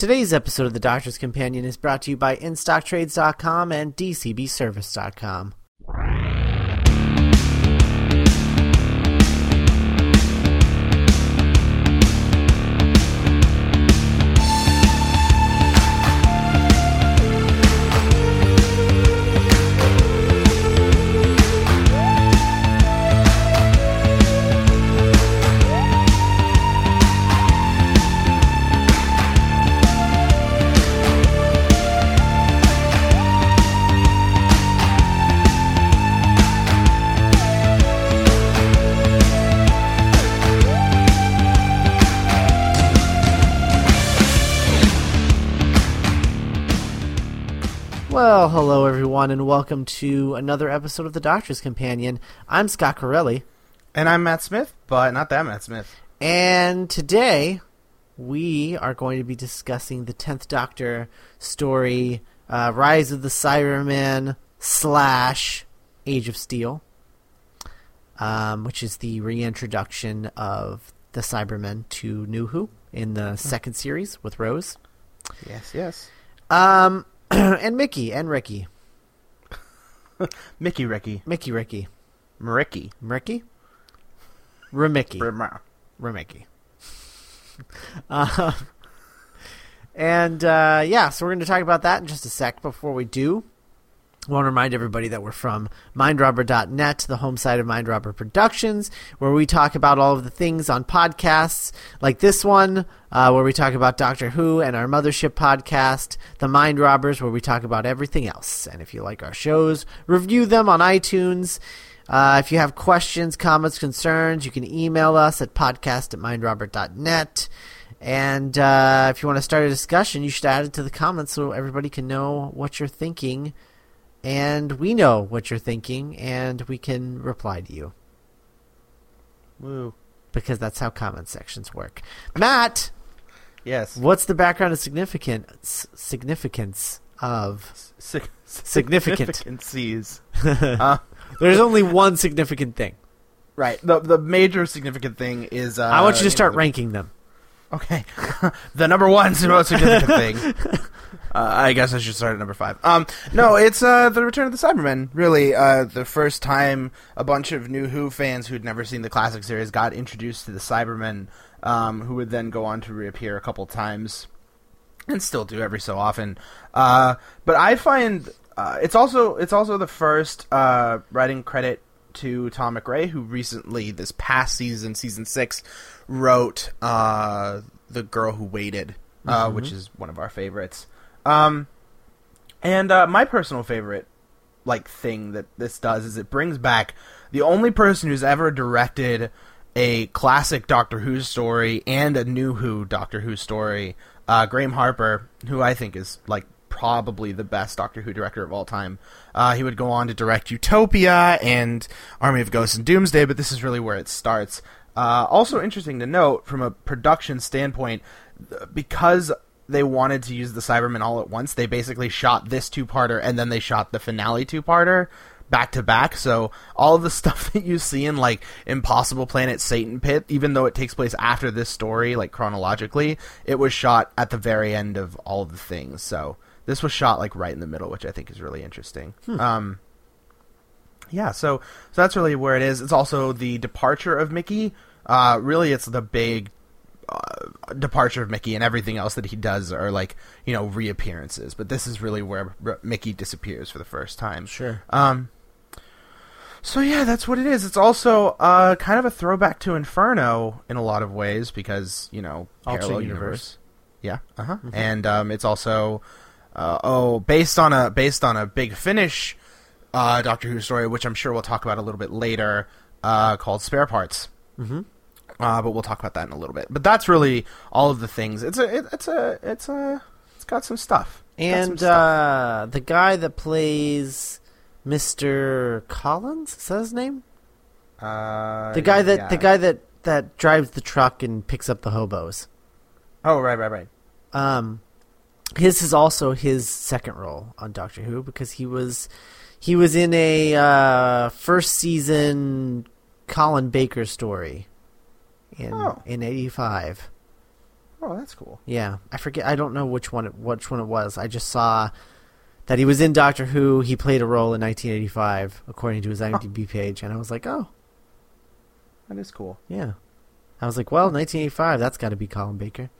Today's episode of The Doctor's Companion is brought to you by InStockTrades.com and DCBService.com. everyone, and welcome to another episode of The Doctor's Companion. I'm Scott Corelli, And I'm Matt Smith, but not that Matt Smith. and today we are going to be discussing the Tenth Doctor story, uh, Rise of the Cybermen slash Age of Steel, um, which is the reintroduction of the Cybermen to New Who in the second series with Rose, Yes, yes. um, and Mickey and Ricky, Mickey Ricky. Mickey Ricky. Ricky. Ricky? Remicky. Remicky. uh, and uh, yeah, so we're going to talk about that in just a sec. Before we do, I want to remind everybody that we're from mindrobber.net, the home site of Mindrobber Productions, where we talk about all of the things on podcasts like this one, uh, where we talk about Doctor Who, and our Mothership podcast, The Mind Robbers, where we talk about everything else. And if you like our shows, review them on iTunes. Uh, if you have questions, comments, concerns, you can email us at podcast at mindrobber.net. And uh, if you want to start a discussion, you should add it to the comments so everybody can know what you're thinking and we know what you're thinking, and we can reply to you Woo. because that's how comment sections work. Matt, Yes. what's the background of significance significance of? Sig- Significant. Significancies. uh, There's only one significant thing. right. The the major significant thing is. Uh, I want you to start know, ranking them. Okay. the number one most significant thing. Uh, I guess I should start at number five. Um, no, it's uh, the Return of the Cybermen. Really, uh, the first time a bunch of new Who fans who'd never seen the classic series got introduced to the Cybermen, um, who would then go on to reappear a couple times, and still do every so often. Uh, but I find uh, it's also it's also the first uh, writing credit to Tom MacRae, who recently this past season, season six, wrote uh, the Girl Who Waited, uh, which is one of our favorites. Um, and uh, my personal favorite, like thing that this does is it brings back the only person who's ever directed a classic Doctor Who story and a new Who Doctor Who story. Uh, Graham Harper, who I think is like probably the best Doctor Who director of all time. Uh, he would go on to direct Utopia and Army of Ghosts and Doomsday, but this is really where it starts. Uh, also interesting to note from a production standpoint, because they wanted to use the Cybermen all at once, they basically shot this two-parter and then they shot the finale two-parter back to back. So all of the stuff that you see in like Impossible Planet Satan Pit, even though it takes place after this story, like chronologically, it was shot at the very end of all of the things. So this was shot like right in the middle, which I think is really interesting. Um, yeah, so so that's really where it is. It's also the departure of Mickey. Uh, really, it's the big uh, departure of Mickey, and everything else that he does are like you know reappearances. But this is really where R- Mickey disappears for the first time. Sure. Um. So yeah, that's what it is. It's also uh, kind of a throwback to Inferno in a lot of ways because you know Alternate parallel universe. universe. Yeah. Uh huh. And um, it's also uh, oh based on a based on a big Finish uh, Doctor Who story, which I'm sure we'll talk about a little bit later, uh, called Spare Parts. Mhm. Uh, but we'll talk about that in a little bit. But that's really all of the things. It's a it, it's a it's a it's got some stuff. Got some And stuff. uh, the guy that plays Mr. Collins, is that his name? uh, The guy that yeah. the guy that that drives the truck and picks up the hobos. Oh right right right. Um, his is also his second role on Doctor Who because he was he was in a uh, first season Colin Baker story in Oh. in '85. Oh, that's cool. Yeah, I forget. I don't know which one it, which one it was. I just saw that he was in Doctor Who. He played a role in 1985, according to his IMDb page, and I was like, oh, That is cool. yeah. I was like, well, 1985. That's got to be Colin Baker.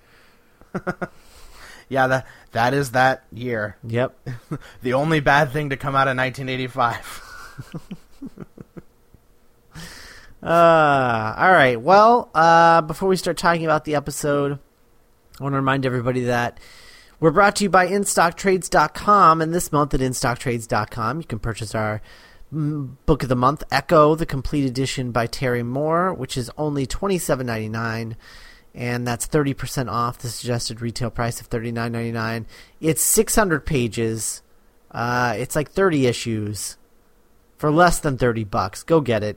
Yeah, that that is that year. Yep. The only bad thing to come out of 1985. Uh, all right. Well, uh, before we start talking about the episode, I want to remind everybody that we're brought to you by InStockTrades.com, and this month at InStockTrades.com, you can purchase our mm, book of the month, Echo, the complete edition by Terry Moore, which is only twenty seven ninety nine, and that's thirty percent off the suggested retail price of thirty nine ninety nine. It's six hundred pages. Uh, it's like thirty issues for less than thirty bucks. Go get it.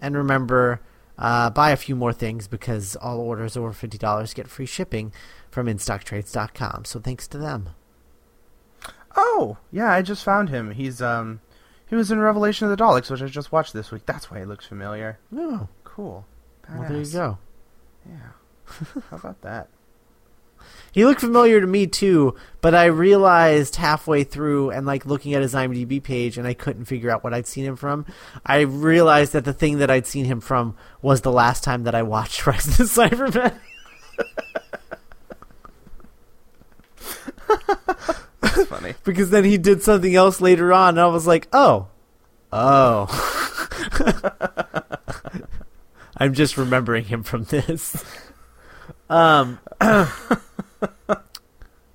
And remember, uh, buy a few more things because all orders over $50 get free shipping from InStockTrades.com. So thanks to them. oh, yeah, I just found him. He's um he was in Revelation of the Daleks, which I just watched this week. That's why he looks familiar. Oh, Cool. well, there you go. Yeah. How about that? He looked familiar to me too, but I realized halfway through and like looking at his IMDb page and I couldn't figure out what I'd seen him from. I realized that the thing that I'd seen him from was the last time that I watched Rise of the Cybermen. That's funny. because then he did something else later on, and I was like, oh, oh. I'm just remembering him from this. Um,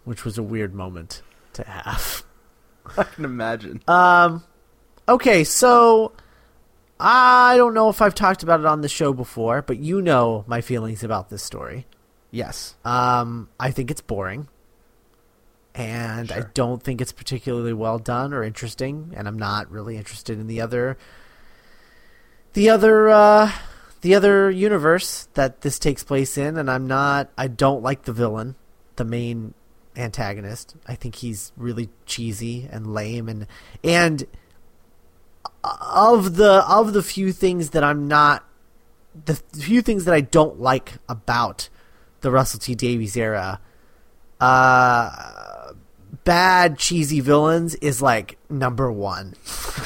which was a weird moment to have. I can imagine. Um, okay, so I don't know if I've talked about it on the show before, but you know my feelings about this story. Yes. Um, I think it's boring. And I don't think it's particularly well done or interesting, and I'm not really interested in the other the other uh the other universe that this takes place in, and I'm not I don't like the villain, the main antagonist. I think he's really cheesy and lame and and of the of the few things that I'm not the few things that I don't like about the Russell T Davies era, uh, bad cheesy villains is like number one,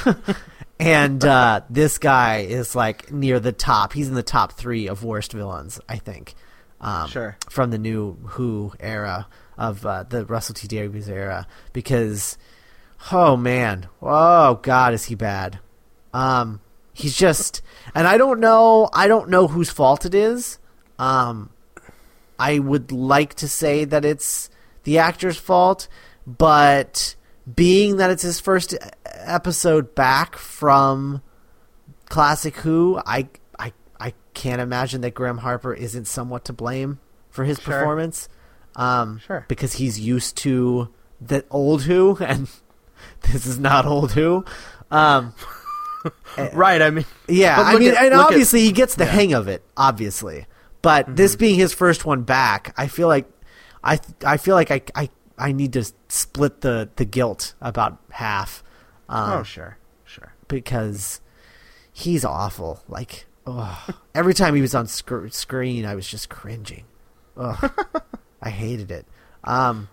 and uh, this guy is like near the top. He's in the top three of worst villains, I think. Um, Sure. From the new Who era of uh, the Russell T Davies era, because oh man, oh god, is he bad? Um, he's just, and I don't know, I don't know whose fault it is. Um, I would like to say that it's the actor's fault, but being that it's his first episode back from Classic Who, I can't imagine that Graham Harper isn't somewhat to blame for his Sure. performance. Um, Sure. because he's used to the old Who, and this is not old Who. Um, Right. I mean, yeah, I mean, at- and look at- obviously he gets the yeah. hang of it, obviously. But this being his first one back, I feel like I I feel like I, I I need to split the the guilt about half. Um, oh sure, sure. because he's awful. Like, ugh. every time he was on sc- screen, I was just cringing. I hated it. Um,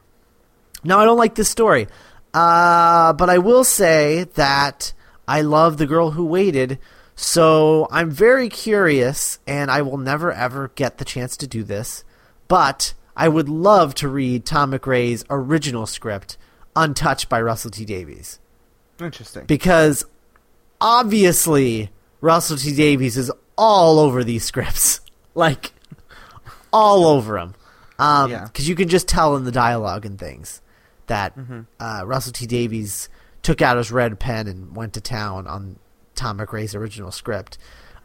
no, I don't like this story. Uh, but I will say that I love the girl who waited. So I'm very curious, and I will never ever get the chance to do this. But I would love to read Tom MacRae's original script, untouched by Russell T Davies Interesting. because obviously Russell T Davies is all over these scripts, like all over them. Um, Yeah. because you can just tell in the dialogue and things that uh, Russell T Davies took out his red pen and went to town on Tom MacRae's original script.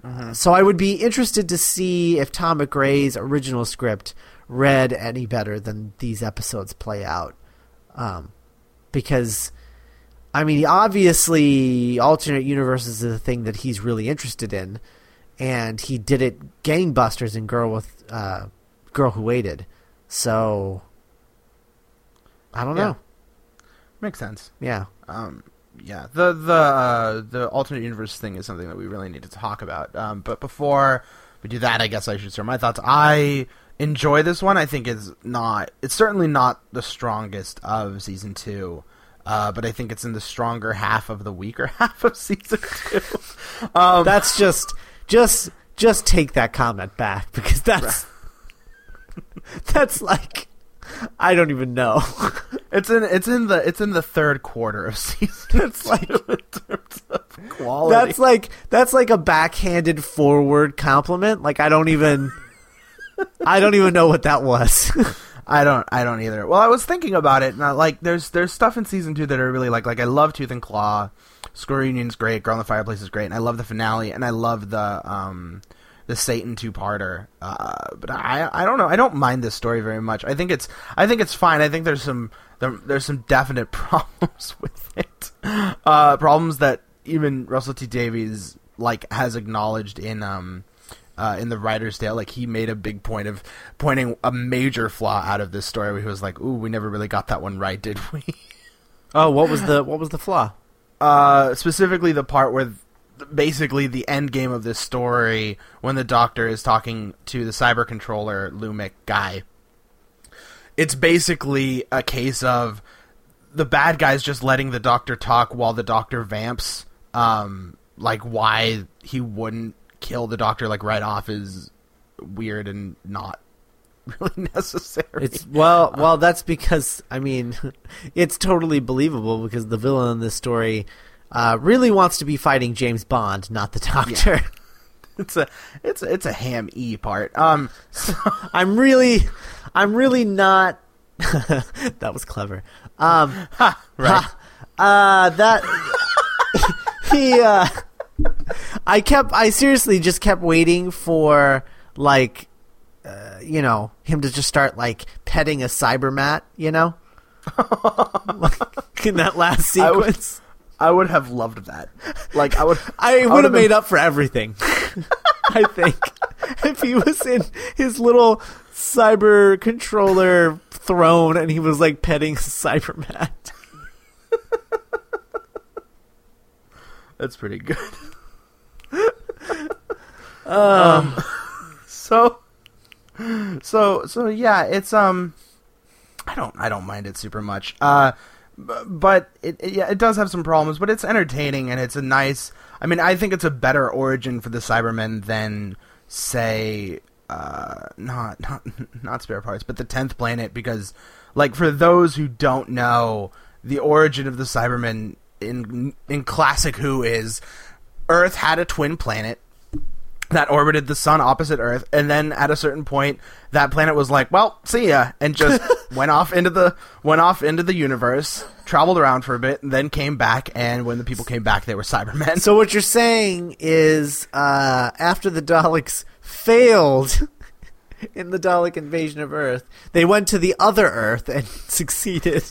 Uh, so I would be interested to see if Tom MacRae's original script read any better than these episodes play out, um, because. I mean, obviously, alternate universes is a thing that he's really interested in, and he did it gangbusters in Girl with uh, Girl Who Waited. So, I don't Yeah. know. Makes sense. Yeah, Um, yeah, the the uh, the alternate universe thing is something that we really need to talk about. Um, but before we do that, I guess I should share my thoughts. I enjoy this one. I think it's not. It's certainly not the strongest of season two. Uh, but I think it's in the stronger half of the weaker half of season two. Um, That's just just just take that comment back because that's that's like I don't even know. it's in it's in the it's in the third quarter of season. It's like- in terms of quality. That's like that's like a backhanded forward compliment. Like I don't even I don't even know what that was. I don't I don't either. Well, I was thinking about it, and I, like there's there's stuff in season two that are really like. Like I love Tooth and Claw, School Reunion's great, Girl in the Fireplace is great, and I love the finale, and I love the um the Satan two parter. Uh, but I I don't know. I don't mind this story very much. I think it's I think it's fine. I think there's some there, there's some definite problems with it. Uh, problems that even Russell T Davies like has acknowledged in um uh, in the writer's tale, like he made a big point of pointing a major flaw out of this story. Where he was like, "Ooh, we never really got that one right, did we?" oh, what was the what was the flaw? Uh, specifically, the part where basically the end game of this story, when the Doctor is talking to the cyber controller Lumic guy, it's basically a case of the bad guys just letting the Doctor talk while the Doctor vamps. Um, like why he wouldn't kill the Doctor like right off is weird and not really necessary. It's well, well, that's because I mean, it's totally believable because the villain in this story uh, really wants to be fighting James Bond, not the Doctor. it's a it's a, it's a ham e part. Um, so, I'm really, I'm really not. that was clever. Um, ha, right. ha, uh, that he. Uh, I kept. I seriously just kept waiting for like, uh, you know, him to just start like petting a cybermat. You know, like, in that last I would- sequence. I would have loved that. Like I would. I would would've been- made up for everything. I think if he was in his little cyber controller throne and he was like petting a Cybermat. That's pretty good. Um, So, so, so yeah, it's um, I don't, I don't mind it super much. Uh, but it, it, yeah, it does have some problems, but it's entertaining and it's a nice. I mean, I think it's a better origin for the Cybermen than say, uh, not not not spare parts, but the tenth planet because, like, for those who don't know, the origin of the Cybermen in in classic Who is Earth had a twin planet that orbited the sun opposite Earth, and then at a certain point, that planet was like, "Well, see ya," and just went off into the went off into the universe, traveled around for a bit, and then came back. And when the people came back, they were Cybermen. so what you're saying is, uh, after the Daleks failed in the Dalek invasion of Earth, they went to the other Earth and succeeded.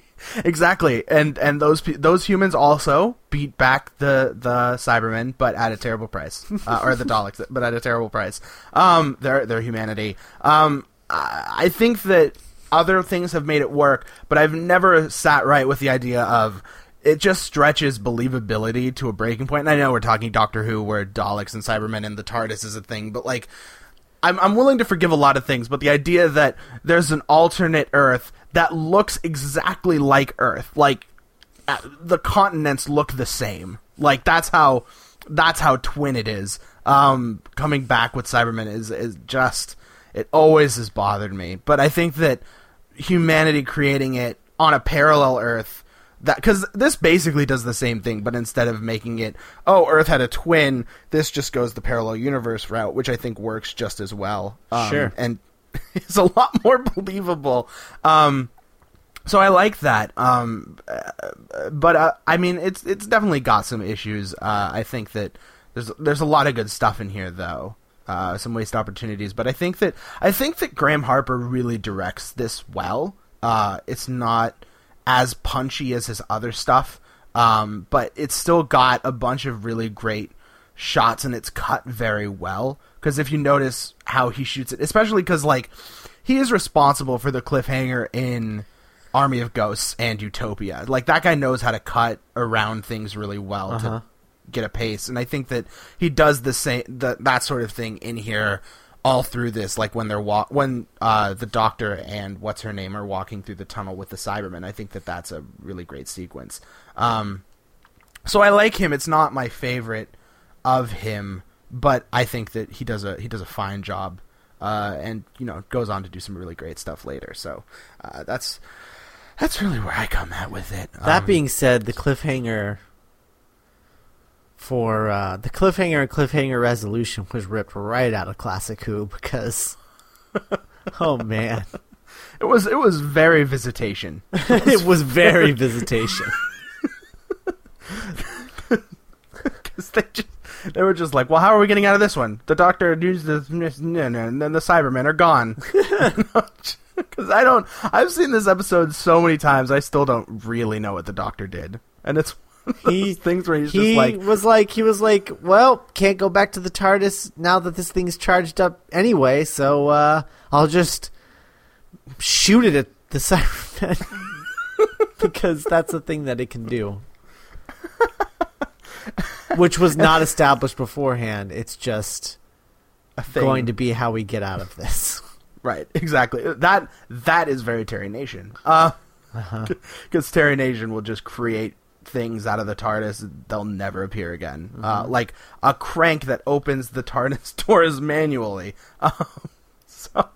exactly, and and those those humans also beat back the the Cybermen, but at a terrible price, uh, or the Daleks, but at a terrible price. Um, their their humanity. Um, I I think that other things have made it work, but I've never sat right with the idea of it just stretches believability to a breaking point. And I know we're talking Doctor Who, where Daleks and Cybermen and the TARDIS is a thing, but like. I'm, I'm willing to forgive a lot of things, but the idea that there's an alternate Earth that looks exactly like Earth, like uh, the continents look the same, like that's how that's how twin it is. Um, coming back with Cybermen is is just it always has bothered me, but I think that humanity creating it on a parallel Earth that because this basically does the same thing, but instead of making it oh Earth had a twin, this just goes the parallel universe route, which I think works just as well. Um, Sure. and it's a lot more believable. Um, so I like that. Um, uh, but uh, I mean, it's it's definitely got some issues. Uh, I think that there's there's a lot of good stuff in here, though. Uh, some waste opportunities, but I think that I think that Graham Harper really directs this well. Uh, it's not as punchy as his other stuff, um, but it's still got a bunch of really great shots and it's cut very well. Because if you notice how he shoots it, especially because like he is responsible for the cliffhanger in Army of Ghosts and Utopia. Like that guy knows how to cut around things really well Uh-huh. to get a pace, and I think that he does the same that that sort of thing in here all through this, like when they're wa- when uh, the Doctor and what's her name are walking through the tunnel with the Cybermen. I think that that's a really great sequence. Um, so I like him. It's not my favorite of him, but I think that he does a he does a fine job, uh, and you know goes on to do some really great stuff later. So uh, that's that's really where I come at with it. That Um, being said, the cliffhanger for uh, the cliffhanger and cliffhanger resolution was ripped right out of Classic Who because, oh man, it was it was very visitation. it was very visitation. Because they just, they were just like, well, how are we getting out of this one? The doctor used the and then the Cybermen are gone. Because I don't, I've seen this episode so many times, I still don't really know what the doctor did, and it's He- things where he's he just like, was like he was like, well, can't go back to the TARDIS now that this thing's charged up anyway, so uh, I'll just shoot it at the Cybermen because that's the thing that it can do. Which was not established beforehand. It's just a thing. going to be how we get out of this. right, exactly. That that is very Terry Nation. Uh, Uh-huh. because Terry Nation will just create things out of the TARDIS they'll never appear again. Uh, like a crank that opens the TARDIS doors manually. Um, so,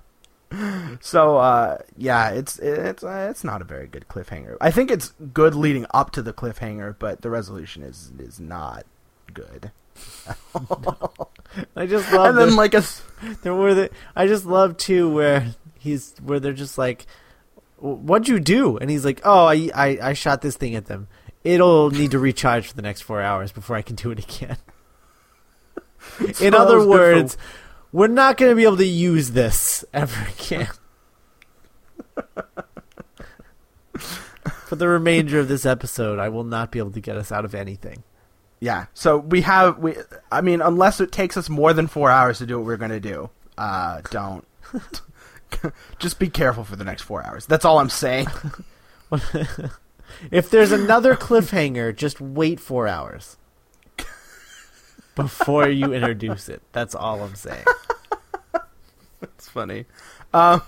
so uh, yeah, it's it's uh, it's not a very good cliffhanger. I think it's good leading up to the cliffhanger, but the resolution is is not good. I just love and then the- like a there were the I just love too where he's where they're just like, "What'd you do?" And he's like, "Oh, I I, I shot this thing at them. It'll need to recharge for the next four hours before I can do it again." In other good for- words, we're not going to be able to use this ever again. For the remainder of this episode, I will not be able to get us out of anything. Yeah. So we have we I mean unless it takes us more than 4 hours to do what we're going to do. Uh don't just be careful for the next 4 hours. That's all I'm saying. If there's another cliffhanger, just wait four hours before you introduce it. That's all I'm saying. it's funny. Um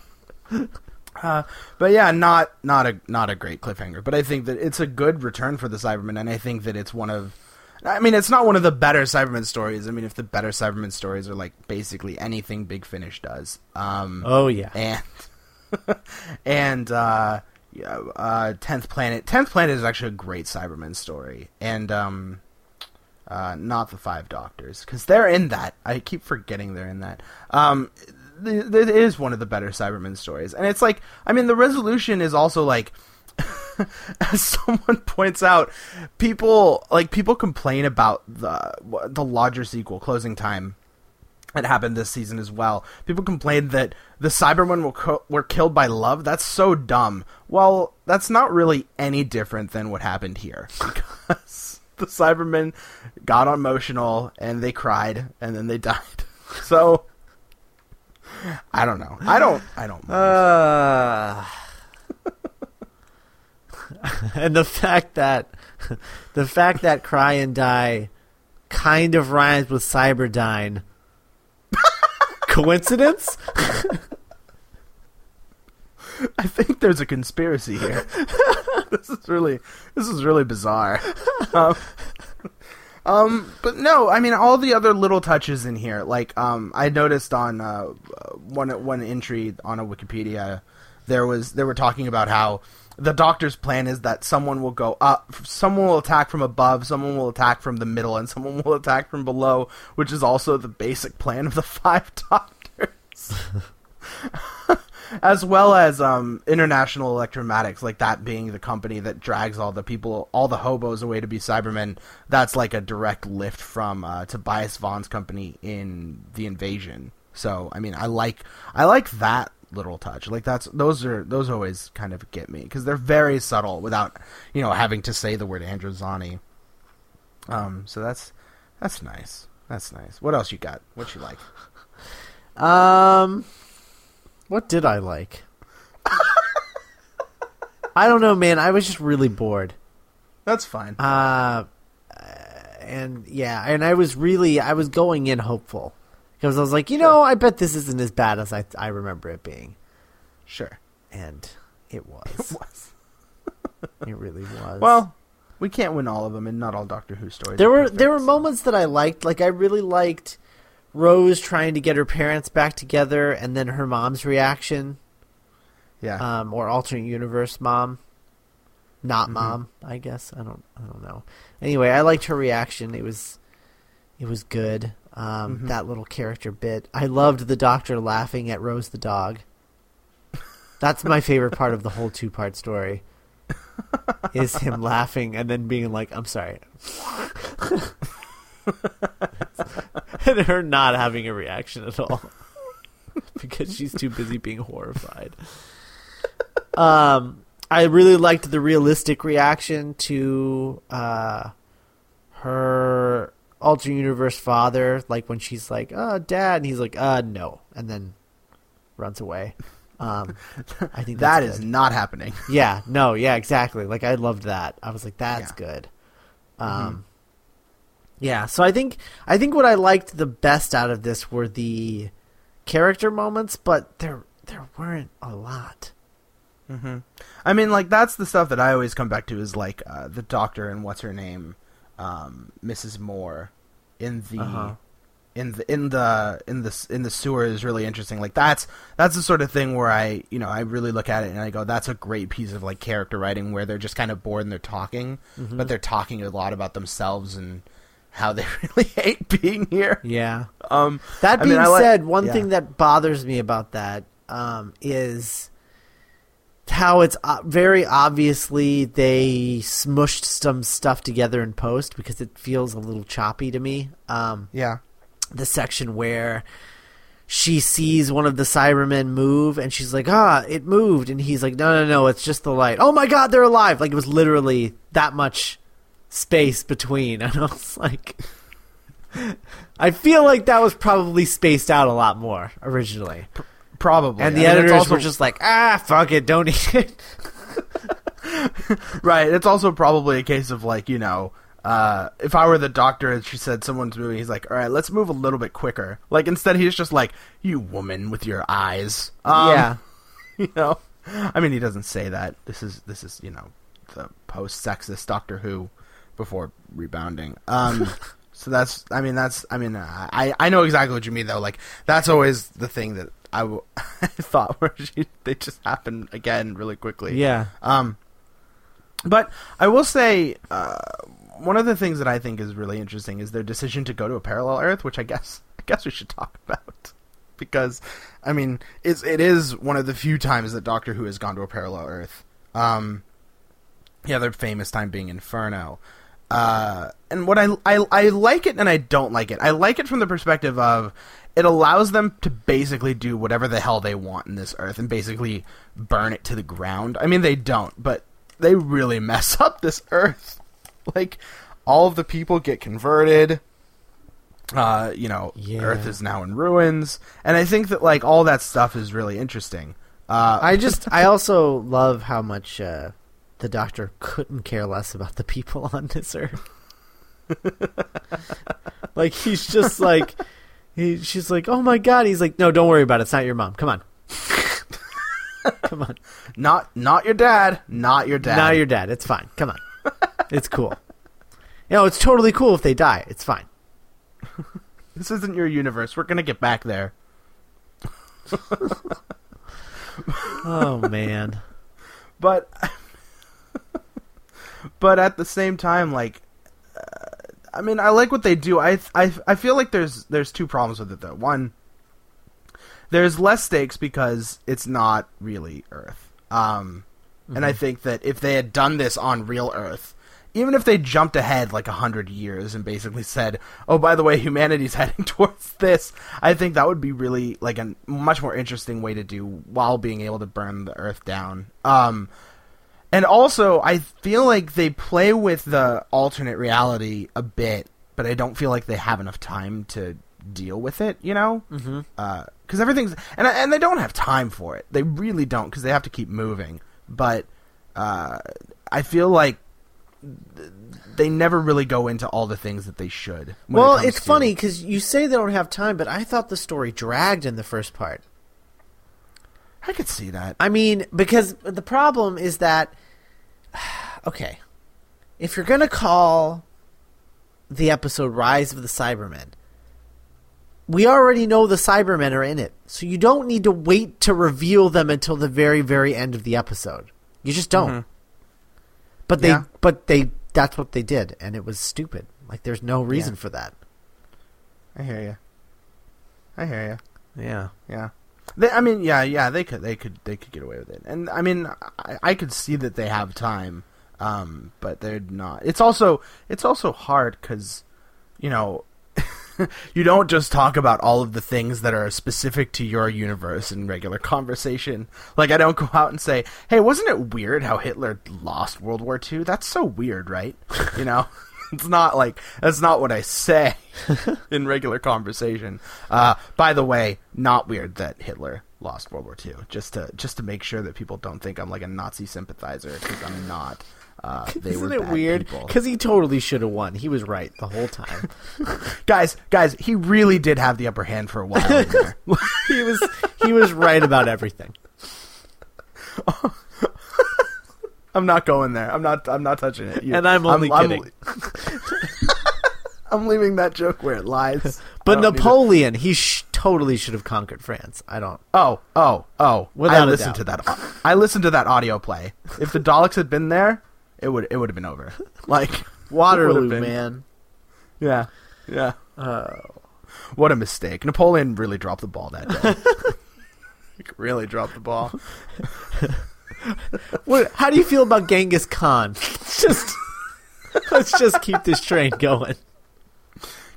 uh, but yeah, not not a not a great cliffhanger, but I think that it's a good return for the Cybermen, and I think that it's one of, I mean, it's not one of the better Cyberman stories. I mean, if the better Cyberman stories are like basically anything Big Finish does, um, Oh yeah, and and uh, uh, Tenth Planet. Tenth Planet is actually a great Cyberman story, and um, uh, not the Five Doctors because they're in that. I keep forgetting they're in that. Um, th- th- it is one of the better Cyberman stories, and it's like, I mean, the resolution is also like. As someone points out, people like people complain about the the larger sequel closing time it happened this season as well. People complained that the Cybermen were, co- were killed by love. That's so dumb. Well, that's not really any different than what happened here. Because the Cybermen got emotional and they cried and then they died. So I don't know. I don't. I don't. Uh, and the fact that the fact that cry and die kind of rhymes with Cyberdyne. Coincidence? I think there's a conspiracy here. this is really this is really bizarre. Um, um, but no, I mean all the other little touches in here. Like um, I noticed on uh, one one entry on a Wikipedia, there was they were talking about how the Doctor's plan is that someone will go up, someone will attack from above, someone will attack from the middle, and someone will attack from below, which is also the basic plan of the Five Doctors as well as um, International Electromatics, like that being the company that drags all the people, all the hobos away to be Cybermen. That's like a direct lift from uh, Tobias Vaughn's company in The Invasion. So, I mean, I like I like that little touch. Like that's those are those always kind of get me because they're very subtle without you know having to say the word Androzani. Um, so that's that's nice. That's nice. What else you got? What you like? Um, what did I like? I don't know, man. I was just really bored. That's fine. Uh, and yeah, and I was really I was going in hopeful because I was like, you know, I bet this isn't as bad as I I remember it being, Sure. and it was. It was. it really was. Well, we can't win all of them, and not all Doctor Who stories. there were perfect, there were so- moments that I liked. Like I really liked Rose trying to get her parents back together, and then her mom's reaction, Yeah. um, or alternate universe mom, not Mhm. mom. I guess I don't I don't know. Anyway, I liked her reaction. It was it was good. Um, Mhm. That little character bit. I loved the doctor laughing at Rose the dog. That's my favorite part of the whole two part story. is him laughing and then being like, "I'm sorry," and her not having a reaction at all because she's too busy being horrified. Um, I really liked the realistic reaction to uh, her alternate universe father, like when she's like, "Oh, dad," and he's like, "Uh, no," and then runs away. Um, I think that is good. not happening. Yeah, no, yeah, exactly. Like I loved that. I was like, that's Yeah. good. Um, yeah. So I think I think what I liked the best out of this were the character moments, but there there weren't a lot. hmm I mean, like that's the stuff that I always come back to is like uh, the Doctor and what's her name, um, Mrs. Moore, in the Uh-huh. in the in the in the in the sewer is really interesting. Like that's that's the sort of thing where I you know I really look at it and I go that's a great piece of like character writing where they're just kind of bored and they're talking, Mm-hmm. but they're talking a lot about themselves and how they really hate being here. Yeah. Um, That I being mean, I like- said, one yeah. thing that bothers me about that um, is how it's uh, very obviously they smushed some stuff together in post because it feels a little choppy to me. Um, yeah, the section where she sees one of the Cybermen move and she's like, ah, it moved. And he's like, no, no, no, it's just the light. Oh my God, they're alive. Like it was literally that much space between. And I was like, I feel like that was probably spaced out a lot more originally. Probably. And I the mean, editors also- were just like, ah, fuck it, don't eat it. right. It's also probably a case of like you know, uh, if I were the doctor and she said someone's moving, he's like, all right, let's move a little bit quicker. Like instead, he's just like, you woman with your eyes. Um, yeah. you know. I mean, he doesn't say that. This is this is you know the post-sexist Doctor Who before rebounding. Um. So that's, I mean, that's, I mean, I, I know exactly what you mean though. Like, that's always the thing that I, w- I thought where she, they just happen again really quickly. Yeah. Um, but I will say uh, one of the things that I think is really interesting is their decision to go to a parallel Earth, which I guess I guess we should talk about because I mean it's it is one of the few times that Doctor Who has gone to a parallel Earth. Um, yeah, their famous time being Inferno. Uh, and what I, I I like it and I don't like it. I like it from the perspective of it allows them to basically do whatever the hell they want in this Earth and basically burn it to the ground. I mean, they don't, but they really mess up this Earth. Like all of the people get converted. Uh, you know, Yeah. Earth is now in ruins, and I think that like all that stuff is really interesting. Uh, I just, I also love how much uh, the doctor couldn't care less about the people on this earth. like he's just like, he, she's like, oh my god. He's like, no, don't worry about it. It's not your mom. Come on, come on. not not your dad, not your dad. Now your dad. It's fine. Come on, it's cool. You know, it's totally cool if they die. It's fine. This isn't your universe. We're gonna get back there. Oh man. but but at the same time like i mean i like what they do. I, I i feel like there's there's two problems with it though. One there's less stakes because it's not really earth. Um and i think that if they had done this on real earth even if they jumped ahead like a hundred years and basically said, "Oh, by the way, humanity's heading towards this," I think that would be really like a much more interesting way to do while being able to burn the Earth down. Um, and also, I feel like they play with the alternate reality a bit, but I don't feel like they have enough time to deal with it. You know, Mm-hmm. because everything's and and they don't have time for it. They really don't because they have to keep moving. But uh, I feel like they never really go into all the things that they should. when it Well, it's to- funny because you say they don't have time, but I thought the story dragged in the first part. I could see that. I mean, because the problem is that, okay, if you're going to call the episode Rise of the Cybermen, we already know the Cybermen are in it. So you don't need to wait to reveal them until the very, very end of the episode. You just don't. Mhm. But they, Yeah. but they, that's what they did, and it was stupid. Like, there's no reason Yeah. for that. I hear you. I hear you. Yeah. Yeah. They, I mean, yeah, yeah, they could, they could, they could get away with it, and I mean, I, I could see that they have time, um, but they're not. It's also, it's also hard because, you know, you don't just talk about all of the things that are specific to your universe in regular conversation. Like, I don't go out and say, "Hey, wasn't it weird how Hitler lost World War II? That's so weird, right?" You know. It's not like that's not what I say in regular conversation. Uh, by the way, not weird that Hitler lost World War II. Just to just to make sure that people don't think I'm like a Nazi sympathizer because I'm not. Uh, they Isn't were it weird? Because he totally should have won. He was right the whole time. guys, guys, he really did have the upper hand for a while. in there. he was he was right about everything. I'm not going there. I'm not. I'm not touching it. You- And I'm only kidding. I'm leaving that joke where it lies. But Napoleon, he sh- totally should have conquered France. I don't. Oh, oh, oh! Without I listened to that. I listened to that audio play. If the Daleks had been there, it would it would have been over. Like Waterloo, man. Yeah, yeah. Oh. What a mistake! Napoleon really dropped the ball that day. really dropped the ball. What, how do you feel about Genghis Khan? just let's just keep this train going.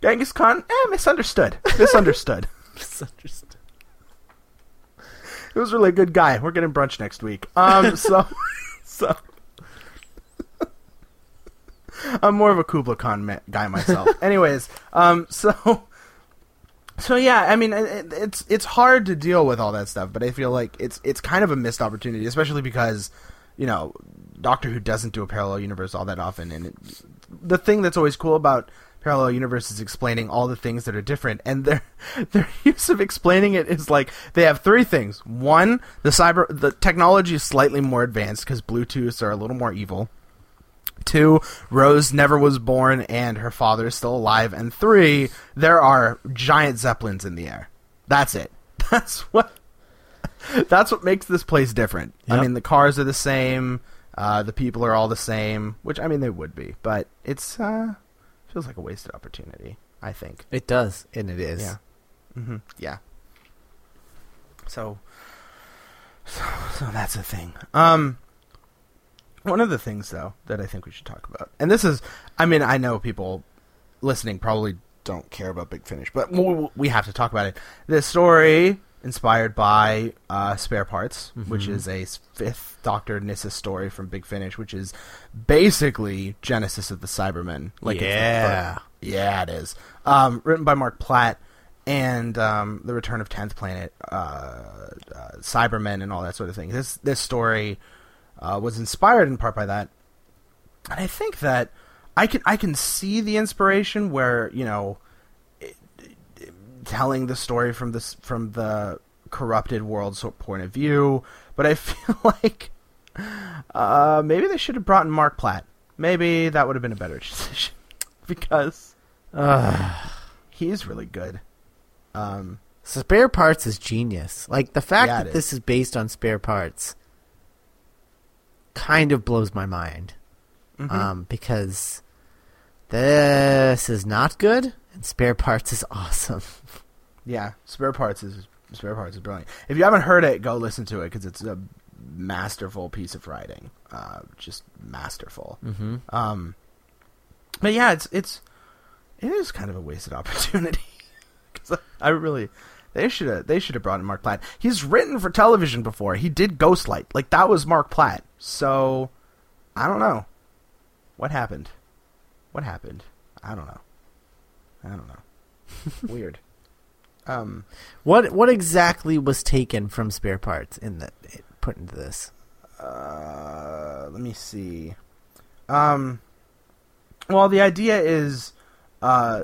Genghis Khan, eh, misunderstood. Misunderstood. Misunderstood. He was really a good guy. We're getting brunch next week. Um, so, so. I'm more of a Kubla Khan guy myself. Anyways, um, so, so yeah, I mean, it, it's it's hard to deal with all that stuff, but I feel like it's it's kind of a missed opportunity, especially because, you know, Doctor Who doesn't do a parallel universe all that often, and it, the thing that's always cool about parallel universe is explaining all the things that are different and their their use of explaining it is like they have three things. One the cyber the technology is slightly more advanced because bluetooths are a little more evil two rose never was born and her father is still alive and three there are giant zeppelins in the air that's it that's what that's what makes this place different i mean the cars are the same uh, the people are all the same which i mean they would be but it's uh feels like a wasted opportunity. I think. It does, and it is. Yeah. Mm-hmm. Yeah. So, so, so that's a thing. Um, one of the things though that I think we should talk about, and this is, I mean, I know people listening probably don't care about Big Finish, but we we have to talk about it. This story inspired by uh, Spare Parts, which is a fifth Doctor Nyssa story from Big Finish, which is basically Genesis of the Cybermen. Like Yeah. yeah, it is. Um, written by Marc Platt and um, the Return of Tenth Planet, uh, uh, Cybermen, and all that sort of thing. This this story uh, was inspired in part by that, and I think that I can I can see the inspiration where you know it- it- telling the story from this from the corrupted world sort point of view, but I feel like uh, maybe they should have brought in Marc Platt. Maybe that would have been a better decision because Ugh. he's really good. Um, Spare parts is genius. Like the fact Yeah, that this is based on spare parts kind of blows my mind. mhm. Um, because this is not good and spare parts is awesome. yeah, spare parts is spare parts is brilliant. If you haven't heard it, go listen to it because it's a masterful piece of writing. Uh, just masterful. Mm-hmm. Um, but yeah, it's it's it is kind of a wasted opportunity because I really they should have they should have brought in Marc Platt. He's written for television before. He did Ghostlight, like that was Marc Platt. So I don't know what happened. What happened? I don't know. I don't know. Weird. Um. What what exactly was taken from spare parts in the put into this? Uh, let me see. Um, Well, the idea is, uh,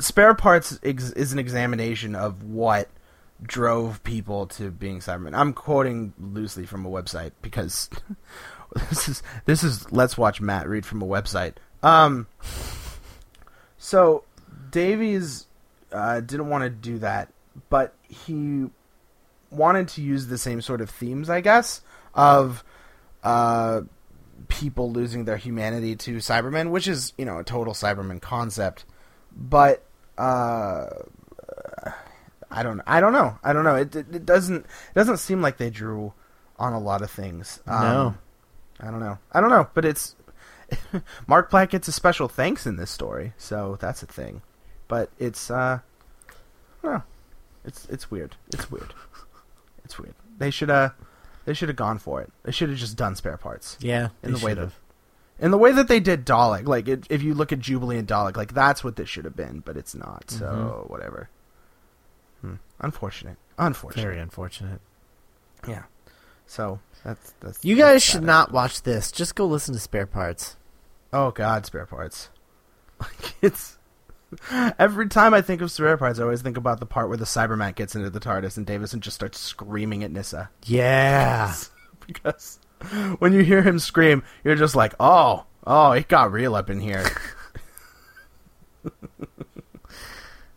spare parts ex- is an examination of what drove people to being Cybermen. I'm quoting loosely from a website because this is this is let's watch Matt read from a website. Um, so Davies uh, didn't want to do that, but he wanted to use the same sort of themes, I guess, of uh, people losing their humanity to Cybermen, which is you know a total Cyberman concept. But uh, I don't I don't know I don't know it, it, it doesn't it doesn't seem like they drew on a lot of things. Um, No. I don't know I don't know, but it's Marc Platt gets a special thanks in this story, so that's a thing. But it's uh, I don't know. It's it's weird. It's weird. It's weird. They should uh, they should have gone for it. They should have just done spare parts Yeah, in the way that in the way that they did Dalek. Like it, if you look at Jubilee and Dalek, like that's what this should have been, but it's not. So Mhm. whatever. Hmm. Unfortunate. Unfortunate. very unfortunate. Yeah. So that's that's. You that's guys should that. not watch this. Just go listen to Spare Parts. Oh God, spare parts. Like it's every time I think of spare parts, I always think about the part where the Cyberman gets into the TARDIS and Davison just starts screaming at Nyssa Yeah. because when you hear him scream, you're just like, oh, oh, it got real up in here.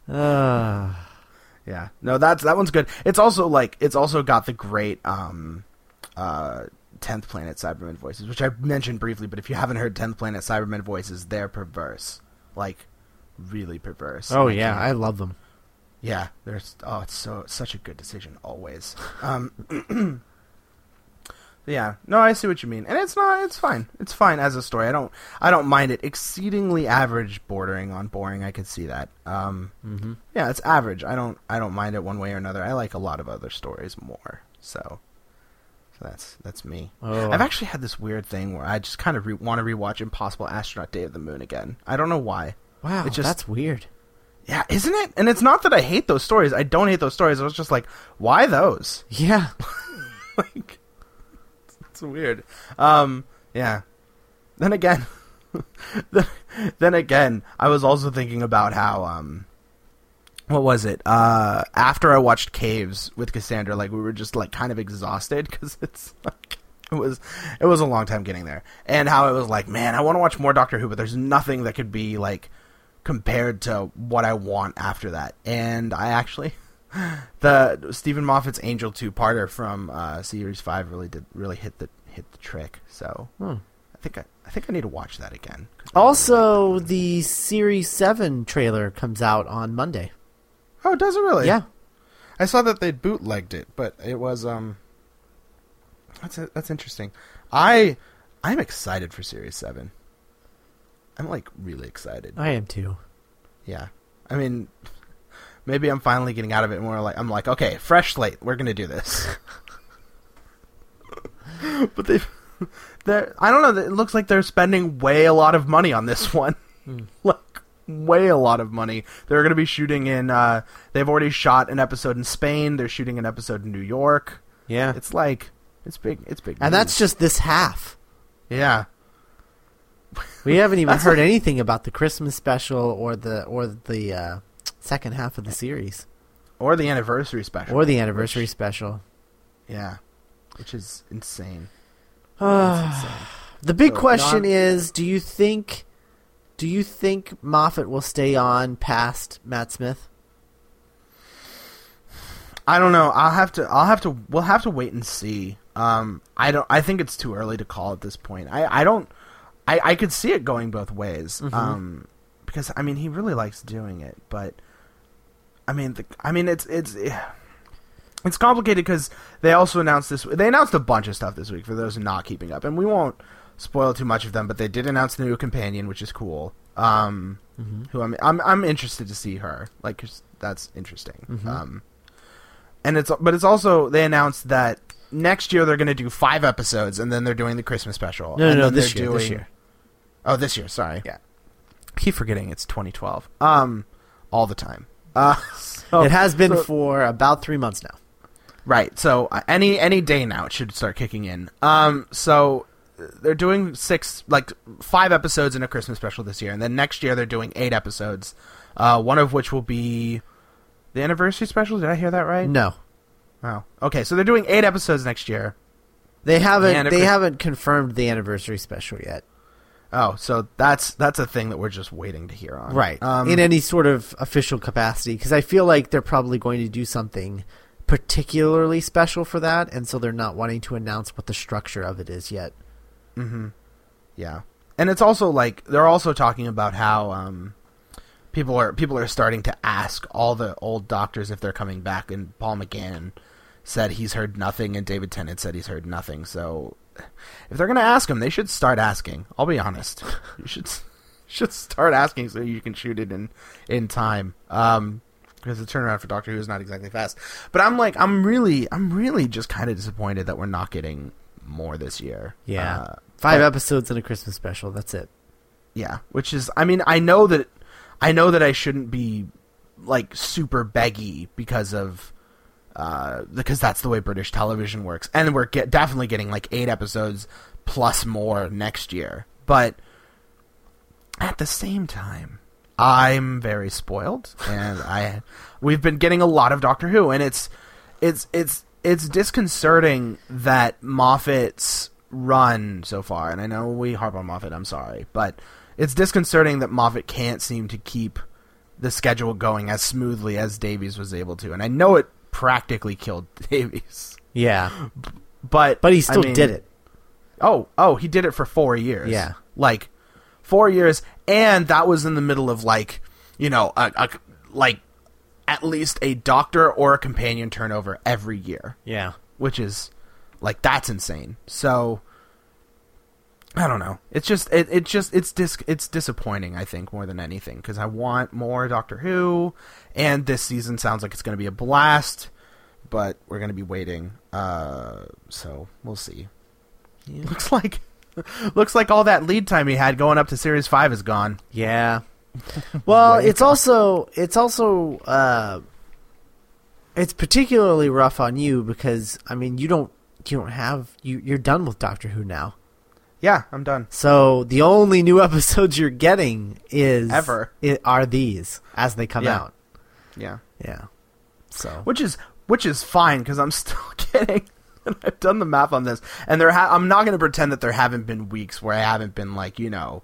Uh, Yeah. No, that's that one's good. It's also like it's also got the great um uh 10th Planet Cybermen voices, which I mentioned briefly, but if you haven't heard 10th Planet Cybermen voices, they're perverse. Like really perverse. oh And yeah, can't- I love them. Yeah, there's oh it's so such a good decision always. Um Yeah, no, I see what you mean. And it's not it's fine. It's fine as a story. I don't I don't mind it. Exceedingly average bordering on boring, I could see that. Um Mm-hmm. yeah, it's average. I don't I don't mind it one way or another. I like a lot of other stories more. So so that's that's me. Oh, I've actually had this weird thing where I just kind of re- want to rewatch Impossible Astronaut Day of the Moon again. I don't know why. wow, it just- that's weird. Yeah, isn't it? And it's not that I hate those stories. I don't hate those stories. I was just like, why those? Yeah. like, it's weird. Um, yeah. Then again, then, again, I was also thinking about how um, what was it? Uh, after I watched Caves with Cassandra, like we were just like kind of exhausted because it's like. It was it was a long time getting there, and how it was like, man, I want to watch more Doctor Who, but there's nothing that could be like compared to what I want after that. And I actually, the Steven Moffat's Angel two parter from uh, series five really did really hit the hit the trick. So Hmm. I think I, I think I need to watch that again. Also, the Series Seven trailer comes out on Monday. oh, does it really? Yeah. I saw that they'd bootlegged it, but it was um. That's that's interesting. I I'm excited for Series Seven. I'm like really excited. I am too. Yeah. I mean, maybe I'm finally getting out of it and we're like, I'm like, okay, fresh slate. We're going to do this. but they, they're, I don't know. It looks like they're spending way a lot of money on this one. Hmm. like, way a lot of money. They're going to be shooting in, uh, they've already shot an episode in Spain. They're shooting an episode in New York. Yeah. It's like, it's big, it's big. and that's just this half. yeah. We haven't even heard anything about the Christmas special or the or the uh, second half of the series Or the anniversary special. or the anniversary Which- special. yeah. Which is insane. the insane. big So, question is: Do you think, do you think Moffat will stay on past Matt Smith? I don't know. I'll have to. I'll have to. We'll have to wait and see. Um, I don't. I think it's too early to call at this point. I. I don't. I. I could see it going both ways. Mhm. Um, because I mean, he really likes doing it, but I mean, the, I mean, it's it's it's complicated because they also announced this. They announced a bunch of stuff this week for those not keeping up, and we won't spoil too much of them. But they did announce the new companion, which is cool. Um, Mm-hmm. who I'm I'm I'm interested to see her. Like 'cause that's interesting. Mhm. Um, and it's but it's also they announced that next year they're going to do five episodes, and then they're doing the Christmas special. No, no, no, this they're year, this year. Oh, this year. Sorry. Yeah. Keep forgetting it's 2012. Um, all the time. Uh, so- it has been so- for about three months now. Right. So uh, any any day now it should start kicking in. Um. So they're doing six like five episodes in a Christmas special this year, and then next year they're doing eight episodes. Uh, one of which will be the anniversary special. Did I hear that right? No, Oh, okay. So they're doing eight episodes next year. they haven't. They haven't confirmed the anniversary special yet. Oh, so that's that's a thing that we're just waiting to hear on. Right. Um, in any sort of official capacity, because I feel like they're probably going to do something particularly special for that, and so they're not wanting to announce what the structure of it is yet. Mm-hmm. Yeah, and it's also like they're also talking about how um, people are people are starting to ask all the old doctors if they're coming back, and Paul McGann said he's heard nothing, and David Tennant said he's heard nothing. So if they're gonna ask him, they should start asking. I'll be honest, you should should start asking so you can shoot it in in time. Um, because the turnaround for Doctor Who is not exactly fast. But I'm like, I'm really, I'm really just kind of disappointed that we're not getting more this year. Yeah. Uh, Five but- episodes and a Christmas special. That's it. yeah, which is, I mean, I know that, I know that I shouldn't be like super beggy because of, uh, because that's the way British television works, and we're get, definitely getting like eight episodes plus more next year. But at the same time, I'm very spoiled, and I, we've been getting a lot of Doctor Who, and it's, it's, it's, it's disconcerting that Moffat's run so far, and I know we harp on Moffat. I'm sorry, but it's disconcerting that Moffat can't seem to keep the schedule going as smoothly as Davies was able to, and I know it practically killed Davies, Yeah, but but he I still mean- did it. Oh, oh, he did it for four years. Yeah. like four years, and that was in the middle of like, you know, a, a like at least a doctor or a companion turnover every year, Yeah, which is like that's insane. So I don't know. It's just it, it just it's dis it's disappointing. I think more than anything because I want more Doctor Who, and this season sounds like it's going to be a blast, but we're going to be waiting. Uh, so we'll see. Looks like looks like all that lead time he had going up to series five is gone. yeah. Well, it's also it's also uh, it's particularly rough on you because I mean you don't you don't have you you're done with Doctor Who now. Yeah, I'm done. So the only new episodes you're getting is Ever. i- are these as they come Yeah. out. Yeah, Yeah. So which is which is fine because I'm still getting. And I've done the math on this, and there. Ha- I'm not going to pretend that there haven't been weeks where I haven't been like you know,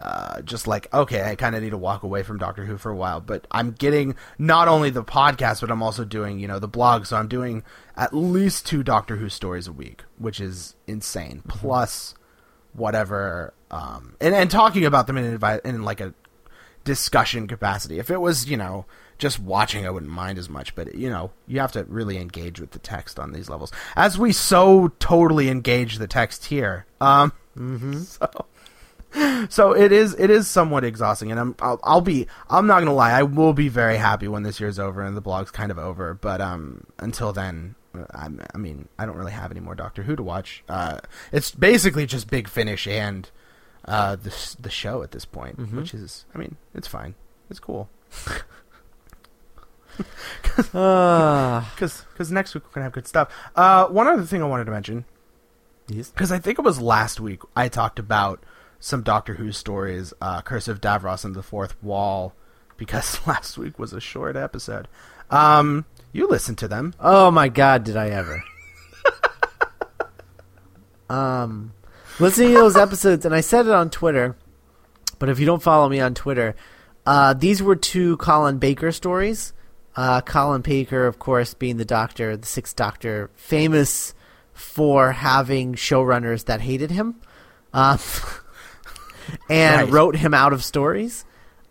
uh, just like okay, I kind of need to walk away from Doctor Who for a while. But I'm getting not only the podcast, but I'm also doing you know the blog. So I'm doing at least two Doctor Who stories a week, which is insane. Plus whatever, um, and and talking about them in advi- in like a discussion capacity. If it was, you know, just watching, I wouldn't mind as much. But you know, you have to really engage with the text on these levels, as we so totally engage the text here. Um, so. So it is. It is somewhat exhausting, and I'm. I'll, I'll be. I'm not gonna lie. I will be very happy when this year's over and the blog's kind of over. But um, until then, I'm, I mean, I don't really have any more Doctor Who to watch. Uh, it's basically just Big Finish and uh, the the show at this point, which is, I mean, it's fine. It's cool. uh, Because next week we're gonna have good stuff. Uh, one other thing I wanted to mention, yes. because I think it was last week I talked about some Doctor Who stories, uh, Curse of Davros and the Fourth Wall, because last week was a short episode. Um, you listened to them. Oh my god, did I ever? um, listening to those episodes, and I said it on Twitter, but if you don't follow me on Twitter, uh, these were two Colin Baker stories. Uh, Colin Baker, of course, being the Doctor, the Sixth Doctor, famous for having showrunners that hated him, um, and Right. wrote him out of stories,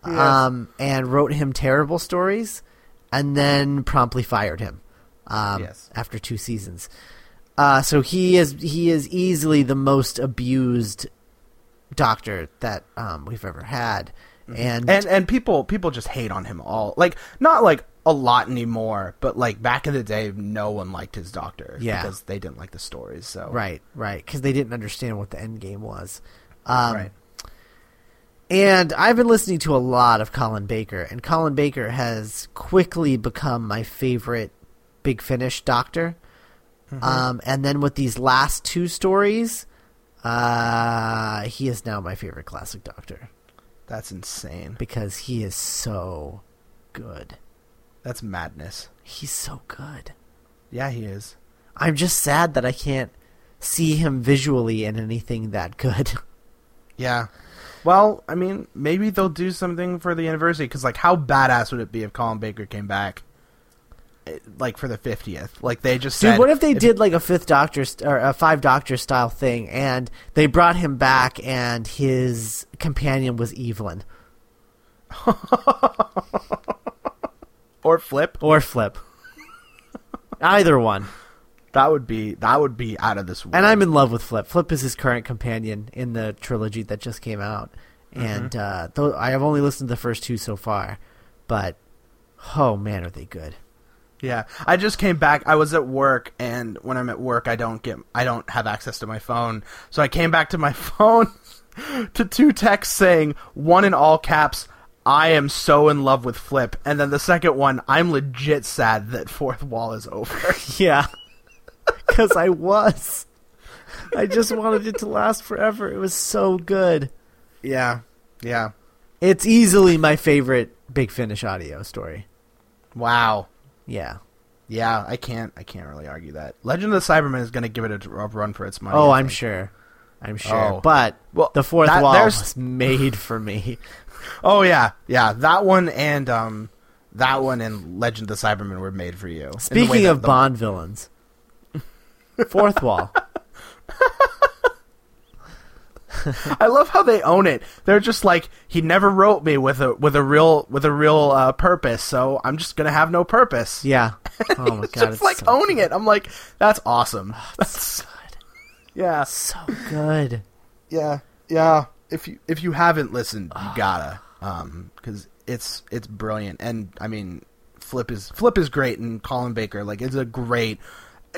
Yes. um, and wrote him terrible stories, and then promptly fired him um, Yes. after two seasons. Uh, so he is he is easily the most abused doctor that um, we've ever had, and, Mm-hmm. and and people people just hate on him all like not like a lot anymore but like back in the day no one liked his doctor Yeah. because they didn't like the stories so right, right, because they didn't understand what the end game was. Um, right And I've been listening to a lot of Colin Baker, and Colin Baker has quickly become my favorite Big Finish doctor. Um, and then with these last two stories, Uh, he is now my favorite classic Doctor That's insane. because he is so good. That's madness. He's so good. Yeah, he is. I'm just sad that I can't see him visually in anything that good. Yeah. Well, I mean, maybe they'll do something for the anniversary because, like, how badass would it be if Colin Baker came back, eh, like for the fiftieth? Like they just Dude, said, what if they did like a fifth Doctor st- or a five Doctor style thing, and they brought him back, and his companion was Evelyn or flip? or Flip, either one. That would be that would be out of this world. And I'm in love with Flip. Flip is his current companion in the trilogy that just came out, Mm-hmm. and uh, though I have only listened to the first two so far, but oh man, are they good? Yeah, I just came back. I was at work, and when I'm at work, I don't get, I don't have access to my phone. So I came back to my phone to two texts saying one in all caps, "I am so in love with Flip," and then the second one, "I'm legit sad that Fourth Wall is over." Yeah, because I was. I just wanted it to last forever. It was so good. yeah, yeah. It's easily my favorite Big Finish audio story. Wow. Yeah. Yeah, I can't, I can't really argue that. Legend of the Cybermen is going to give it a, run for its money. Oh, I'm sure. I'm sure. Oh. But Well, the fourth that- wall there's- was made for me. Oh yeah, yeah. That one and um, that one and Legend of the Cybermen were made for you. In the way Speaking of the- Bond villains, fourth wall. I love how they own it. They're just like he never wrote me with a with a real with a real uh, purpose, so I'm just gonna have no purpose. Yeah. Oh my it's god, just it's like so owning it. I'm like, that's awesome. That's good. yeah, So good. yeah, yeah. If you if you haven't listened, you gotta, um, because it's it's brilliant. And I mean, Flip is Flip is great, and Colin Baker like is a great.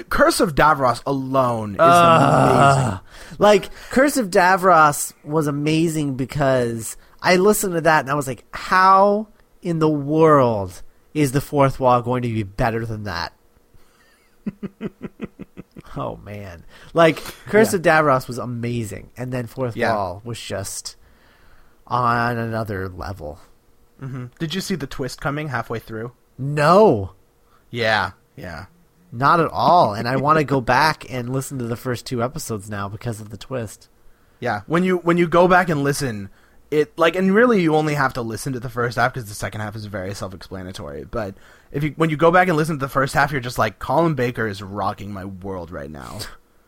Curse of Davros alone is amazing. Uh, like Curse of Davros was amazing because I listened to that and I was like, how in the world is the fourth wall going to be better than that? oh man. Like Curse Yeah. of Davros was amazing and then fourth Yeah. wall was just on another level. hmm Did you see the twist coming halfway through? No. Yeah, yeah. Not at all. and I want to go back and listen to the first two episodes now because of the twist. Yeah, when you when you go back and listen, it like and really you only have to listen to the first half because the second half is very self-explanatory. But if you when you go back and listen to the first half, you're just like Colin Baker is rocking my world right now.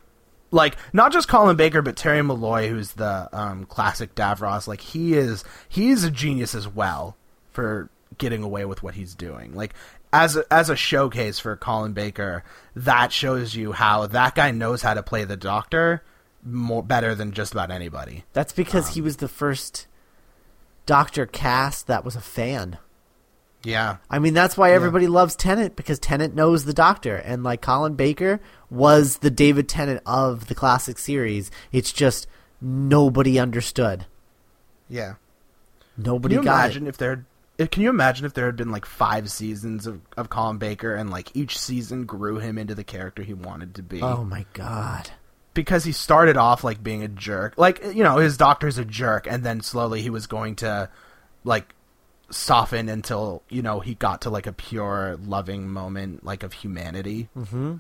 like not just Colin Baker, but Terry Molloy, who's the um, classic Davros. Like he is he is a genius as well for getting away with what he's doing. Like as a, as a showcase for Colin Baker, that shows you how that guy knows how to play the Doctor more better than just about anybody. That's because he um, was the first Doctor cast that was a fan. Yeah, I mean, that's why everybody loves Tennant because Tennant knows the Doctor, and like Colin Baker was the David Tennant of the classic series. It's just nobody understood. yeah. Nobody Can you got imagine if there? Can you imagine if there had been like five seasons of, of Colin Baker and like each season grew him into the character he wanted to be? Oh my god! because he started off like being a jerk. Like, you know, his doctor's a jerk and then slowly he was going to like soften until, you know, he got to like a pure loving moment like of humanity. hmm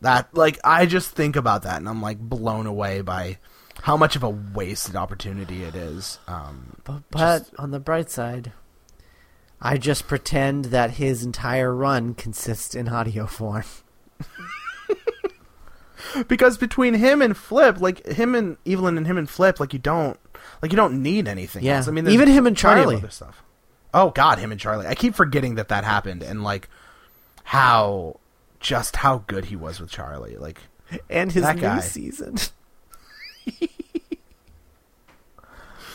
That like I just think about that and I'm like blown away by how much of a wasted opportunity it is. Um But, but on the bright side, I just pretend that his entire run consists in audio form. because between him and Flip, like him and Evelyn and him and Flip, like you don't like you don't need anything Yeah. else. I mean, Even him and Charlie. other stuff. Oh God, him and Charlie. I keep forgetting that that happened and like how just how good he was with Charlie. Like and his new guy. season.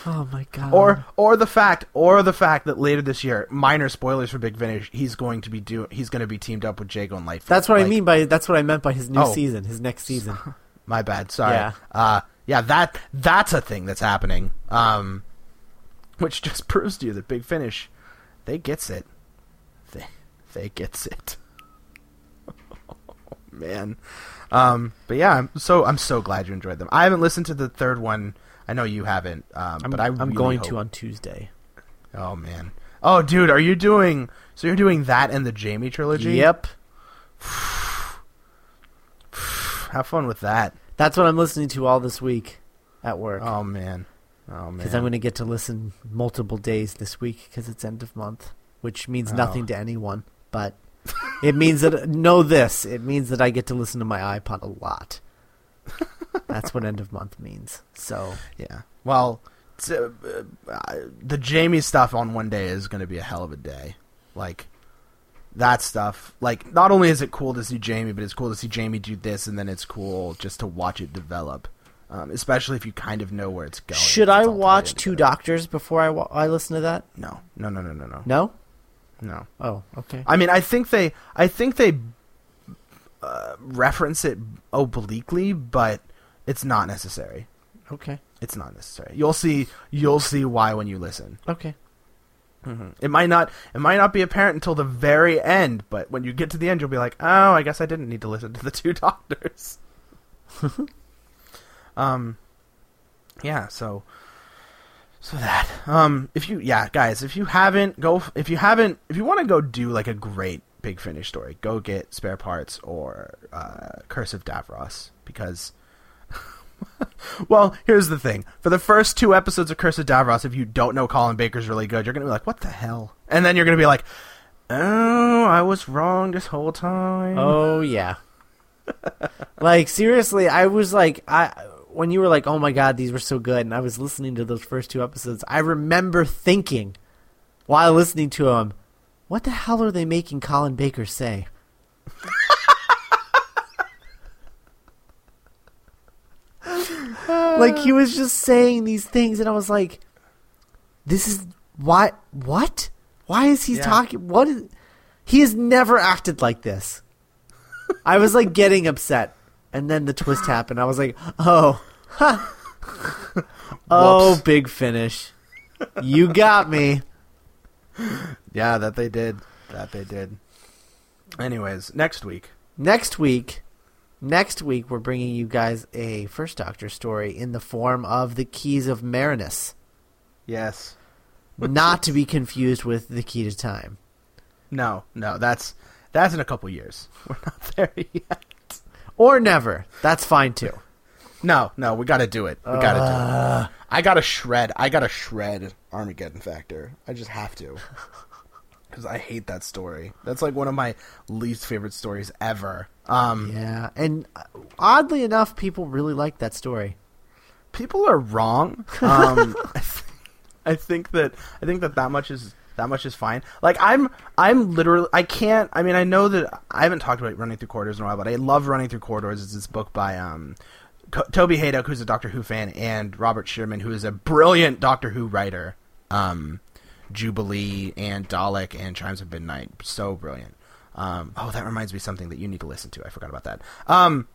oh my god! or or the fact or the fact that later this year, minor spoilers for Big Finish, he's going to be do he's going to be teamed up with Jago and Lightfoot. that's what I mean by that's what I meant by his new Oh. season, his next season. My bad. Sorry. Yeah. Uh, yeah. That that's a thing that's happening. Um, which just proves to you that Big Finish, they gets it. They they gets it. oh, Man. Um, but yeah, I'm so I'm so glad you enjoyed them. I haven't listened to the third one. I know you haven't, um, but I I'm really going hope- to on Tuesday. Oh man. Oh dude, are you doing? So you're doing that and the Jamie trilogy? Yep. Have fun with that. That's what I'm listening to all this week at work. Oh man. Oh man. Because I'm going to get to listen multiple days this week because it's end of month, which means Oh. nothing to anyone. But it means that know this: it means that I get to listen to my iPod a lot. That's what end of month means. So Yeah. Well, uh, uh, the Jamie stuff on one day is going to be a hell of a day. Like that stuff. Like not only is it cool to see Jamie, but it's cool to see Jamie do this, and then it's cool just to watch it develop. Um, especially if you kind of know where it's going. should It's I watch Two. Doctors before I, wa- I listen to that? No, no, no, no, no, no, No. no. Oh, okay. I mean, I think they, I think they uh, reference it obliquely, but it's not necessary. Okay. It's not necessary. You'll see. You'll see why when you listen. Okay. It might not. It might not be apparent until the very end, but when you get to the end, you'll be like, "Oh, I guess I didn't need to listen to the two doctors." um, yeah. So, so that. Um, if you, yeah, guys, if you haven't go, if you haven't, if you want to go do like a great big finish story, go get spare parts or uh, Curse of Davros because. Well, here's the thing. For the first two episodes of Curse of Davros, if you don't know Colin Baker's really good, you're going to be like, what the hell? And then you're going to be like, oh, I was wrong this whole time. Oh yeah. like seriously, I was like I when you were like, "Oh my god, these were so good." And I was listening to those first two episodes. I remember thinking while listening to them, "What the hell are they making Colin Baker say?" like he oh. was just saying these things and I was like, "This is why what? Why is he Yeah. talking what is he has never acted like this." I was like getting upset, and then the twist happened. I was like, "Oh, ha. oh, big finish! You got me." Yeah, that they did. That they did. Anyways, next week. Next week, next week we're bringing you guys a First Doctor story in the form of the Keys of Marinus, Yes. not to be confused with the Key to Time, No, no, that's that's in a couple years. We're not there yet. or never. That's fine too. No, no, we got to do it. We got to do it. Uh. I got to shred. I got to shred Armageddon Factor. I just have to. Because I hate that story. That's like one of my least favorite stories ever. Um, Yeah, and uh, oddly enough, people really like that story. people are wrong. Um, I, th- I think that I think that that much is that much is fine. Like I'm I'm literally I can't. I mean I know that I haven't talked about running through corridors in a while, but I love running through corridors. It's this book by um. Co- Toby Hadoke, who's a Doctor Who fan, and Robert Shearman, who is a brilliant Doctor Who writer. Um, Jubilee and Dalek and Chimes of Midnight, so brilliant. Um, oh, that reminds me something that you need to listen to. I forgot about that. Um,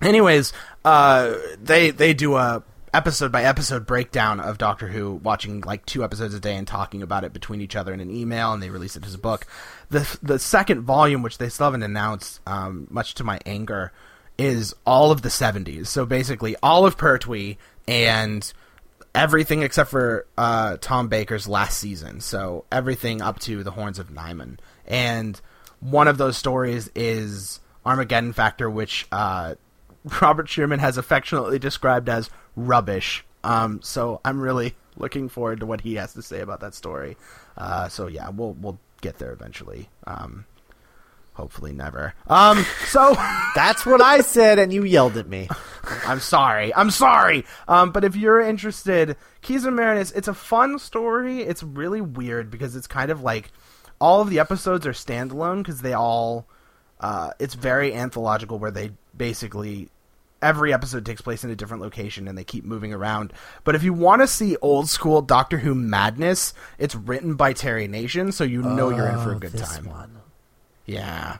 anyways, uh, they they do a episode by episode breakdown of Doctor Who, watching like two episodes a day and talking about it between each other in an email, and they release it as a book. The the second volume, which they still haven't announced, um, much to my anger, is all of the seventies. So basically, all of Pertwee and everything except for uh, Tom Baker's last season. So everything up to the Horns of Nimon. And one of those stories is Armageddon Factor, which uh, Robert Shearman has affectionately described as rubbish. Um, so I'm really looking forward to what he has to say about that story. Uh, so yeah, we'll we'll get there eventually. Um, hopefully never. Um, so. That's what I said, and you yelled at me. I'm sorry. I'm sorry. Um, but if you're interested, Keys of Marinus, it's a fun story. It's really weird because it's kind of like all of the episodes are standalone because they all. Uh, it's very anthological where they basically every episode takes place in a different location and they keep moving around. But if you want to see old school Doctor Who madness, it's written by Terry Nation, so you know you're in for a Oh, good time. one. Yeah,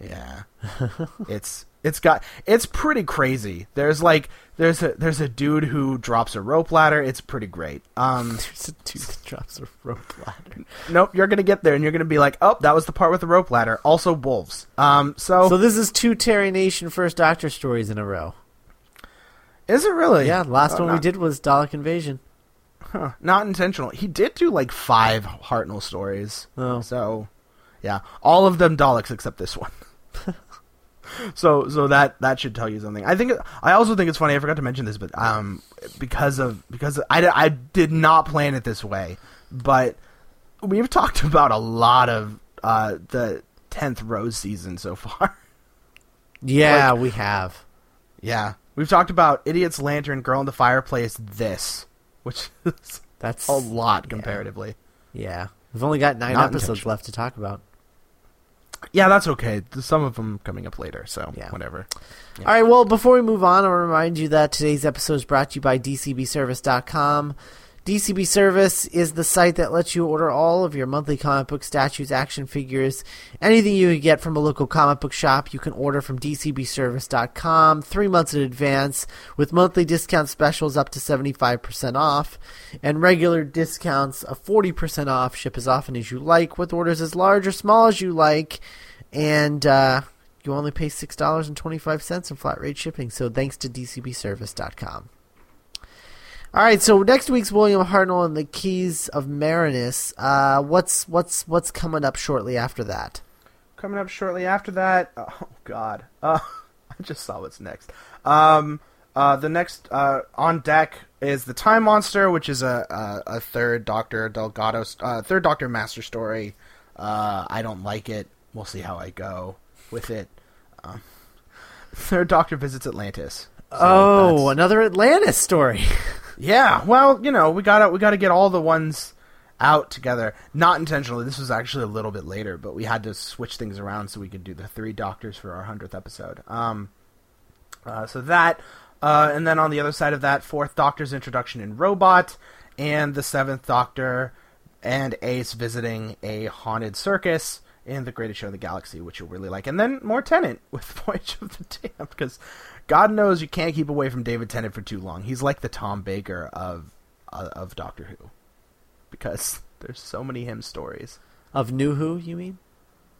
yeah. it's It's got it's pretty crazy. There's like there's a there's a dude who drops a rope ladder. It's pretty great. Um, There's a dude that drops a rope ladder. nope, you're gonna get there and you're gonna be like, oh, that was the part with the rope ladder. Also wolves. Um, so, So this is two Terry Nation First Doctor stories in a row. is it really? Yeah, last Oh, one we did was Dalek Invasion. Huh, not intentional. He did do like five Hartnell stories. Oh. So, yeah, all of them Daleks except this one. so, so that that should tell you something. I think. I also think it's funny. I forgot to mention this, but um, because of because I, I did not plan it this way, but we've talked about a lot of uh the tenth Rose season so far. Yeah, we have. yeah, we've talked about Idiot's Lantern, Girl in the Fireplace, this, which is That's a lot comparatively. Yeah, we've only got nine Not episodes left to talk about. Yeah, that's okay. Some of them coming up later, so Yeah. whatever. Yeah. All right, well, before we move on, I'll remind you that today's episode is brought to you by DCBService.com. DCB Service is the site that lets you order all of your monthly comic book statues, action figures, anything you can get from a local comic book shop. You can order from DCBService.com three months in advance with monthly discount specials up to 75% off and regular discounts of 40% off. Ship as often as you like with orders as large or small as you like. And, uh, you only pay six dollars and twenty five cents in flat rate shipping. So thanks to DCBService.com. All right, so next week's William Hartnell and the Keys of Marinus. Uh, what's what's what's coming up shortly after that? Coming up shortly after that. Oh God. Uh, I just saw what's next. Um, uh, the next uh, on deck is the Time Monster, which is a a, a third Doctor Delgado, uh, third Doctor Master story. Uh, I don't like it. We'll see how I go with it. Um, third Doctor visits Atlantis. So oh, another Atlantis story. Yeah, well, you know, we gotta we gotta get all the ones out together. Not intentionally. This was actually a little bit later, but we had to switch things around so we could do the three doctors for our hundredth episode. Um, uh, so that, uh, and then on the other side of that, fourth Doctor's introduction in Robot, and the seventh Doctor and Ace visiting a haunted circus in the Greatest Show in the Galaxy, which you'll really like, and then more Tennant with Voyage of the Damned, because God knows you can't keep away from David Tennant for too long. He's like the Tom Baker of uh, of Doctor Who, because there's so many him stories. of New Who, you mean?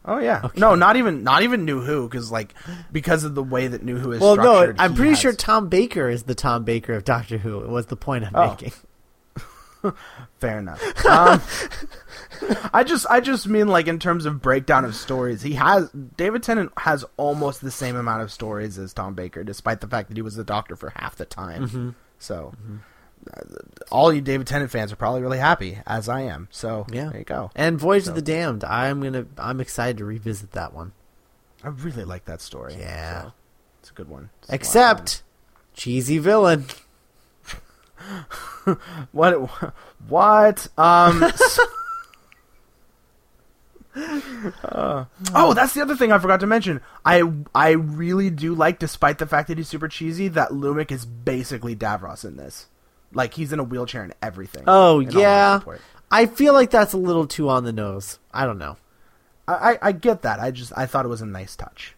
Oh yeah, Okay. no, not even not even New Who, because like because of the way that New Who is Well, no. I'm pretty has- sure Tom Baker is the Tom Baker of Doctor Who. It was the point I'm Oh. making. Fair enough. Um, I just, I just mean like in terms of breakdown of stories, he has David Tennant has almost the same amount of stories as Tom Baker, despite the fact that he was the Doctor for half the time. Mm-hmm. So, uh, all you David Tennant fans are probably really happy, as I am. So, Yeah. there you go. And Voyage So- of the Damned. I'm gonna. I'm excited to revisit that one. I really like that story. Yeah. so it's a good one. It's Except cheesy villain. what? What? Um. Uh, oh, that's the other thing I forgot to mention. I I really do like, despite the fact that he's super cheesy, that Lumic is basically Davros in this. Like he's in a wheelchair and everything. Oh yeah. I feel like that's a little too on the nose. I don't know. I, I I get that. I just I thought it was a nice touch.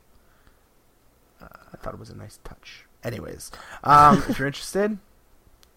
Uh, I thought it was a nice touch. Anyways, um, if you're interested,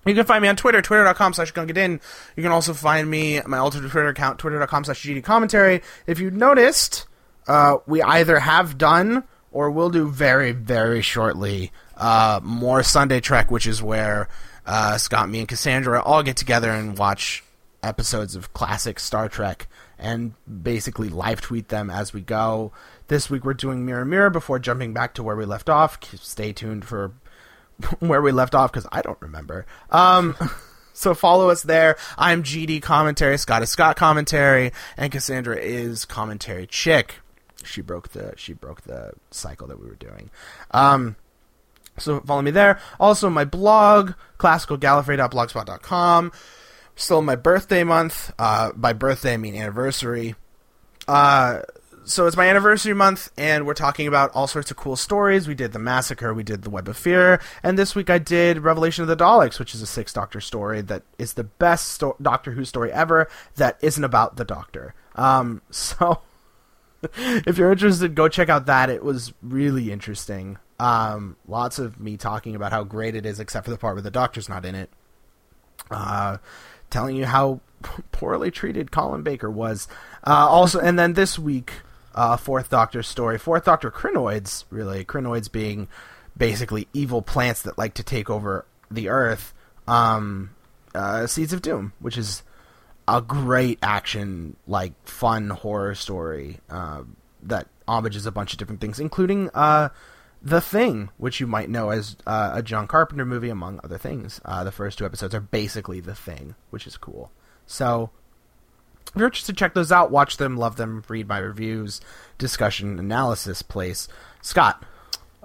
you can find me on Twitter, twitter.com slash gungadin. You can also find me, my alternate Twitter account, twitter.com slash GD commentary. If you noticed, uh, we either have done or will do very, very shortly uh, more Sunday Trek, which is where uh, Scott, me, and Cassandra all get together and watch episodes of classic Star Trek and basically live tweet them as we go. This week we're doing Mirror Mirror before jumping back to where we left off. Stay tuned for where we left off because I don't remember. Um, so follow us there. I'm GD commentary, Scott is Scott commentary, and Cassandra is commentary chick. She broke the she broke the cycle that we were doing. Um, so follow me there. Also my blog, classicalgallifrey.blogspot.com. Still my birthday month. Uh, by birthday I mean anniversary. Uh, so it's my anniversary month, and we're talking about all sorts of cool stories. We did the massacre, we did the Web of Fear, and this week I did Revelation of the Daleks, which is a six Doctor story that is the best sto- Doctor Who story ever that isn't about the Doctor. Um, so if you're interested, go check out that. It was really interesting. Um, lots of me talking about how great it is, except for the part where the doctor's not in it. Uh, telling you how poorly treated Colin Baker was. Uh, also, and then this week, uh, Fourth Doctor story. Fourth Doctor Krynoids, really. Krynoids being basically evil plants that like to take over the Earth. Um, uh, Seeds of Doom, which is a great action, like fun horror story uh, that homages a bunch of different things, including uh, The Thing, which you might know as uh, a John Carpenter movie, among other things. Uh, the first two episodes are basically The Thing, which is cool. So, if you're interested, check those out, watch them, love them, read my reviews, discussion, analysis place. Scott.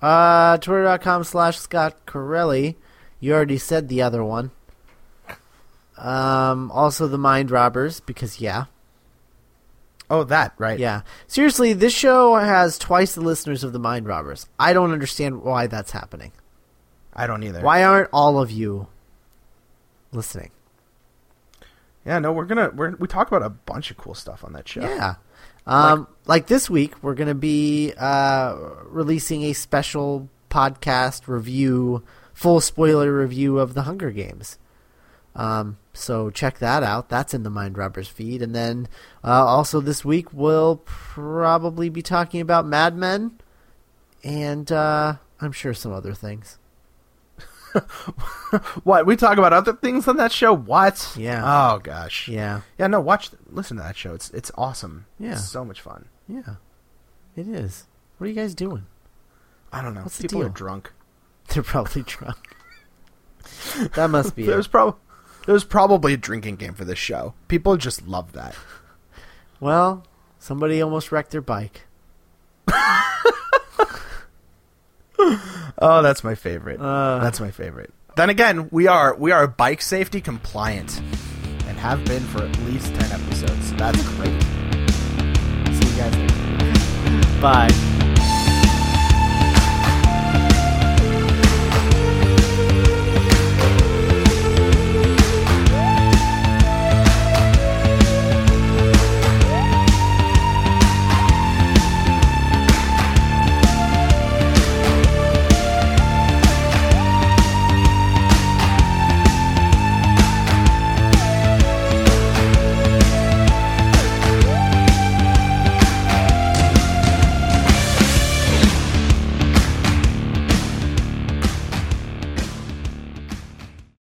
Uh, Twitter.com slash Scott Corelli. You already said the other one. Um, also the Mind Robbers, because yeah. Oh, that, right. Yeah. Seriously, this show has twice the listeners of the Mind Robbers. I don't understand why that's happening. I don't either. Why aren't all of you listening? Yeah, no, we're gonna we're, we talk about a bunch of cool stuff on that show. Yeah. Um, like, this week, we're going to be uh, releasing a special podcast review, full spoiler review of the Hunger Games. Um, so check that out. That's in the Mind Robbers feed. And then uh, also this week, we'll probably be talking about Mad Men and uh, I'm sure some other things. what we talk about other things on that show? What? Yeah. Oh gosh. Yeah. Yeah. No, watch, listen to that show. It's it's awesome. Yeah. It's so much fun. Yeah. It is. What are you guys doing? I don't know. What's the People deal? are drunk. They're probably drunk. that must be There's it. probably there's probably a drinking game for this show. People just love that. Well, somebody almost wrecked their bike. Oh, that's my favorite. Uh. that's my favorite. Then again, we are we are bike safety compliant and have been for at least ten episodes. So that's great. See you guys later. Bye.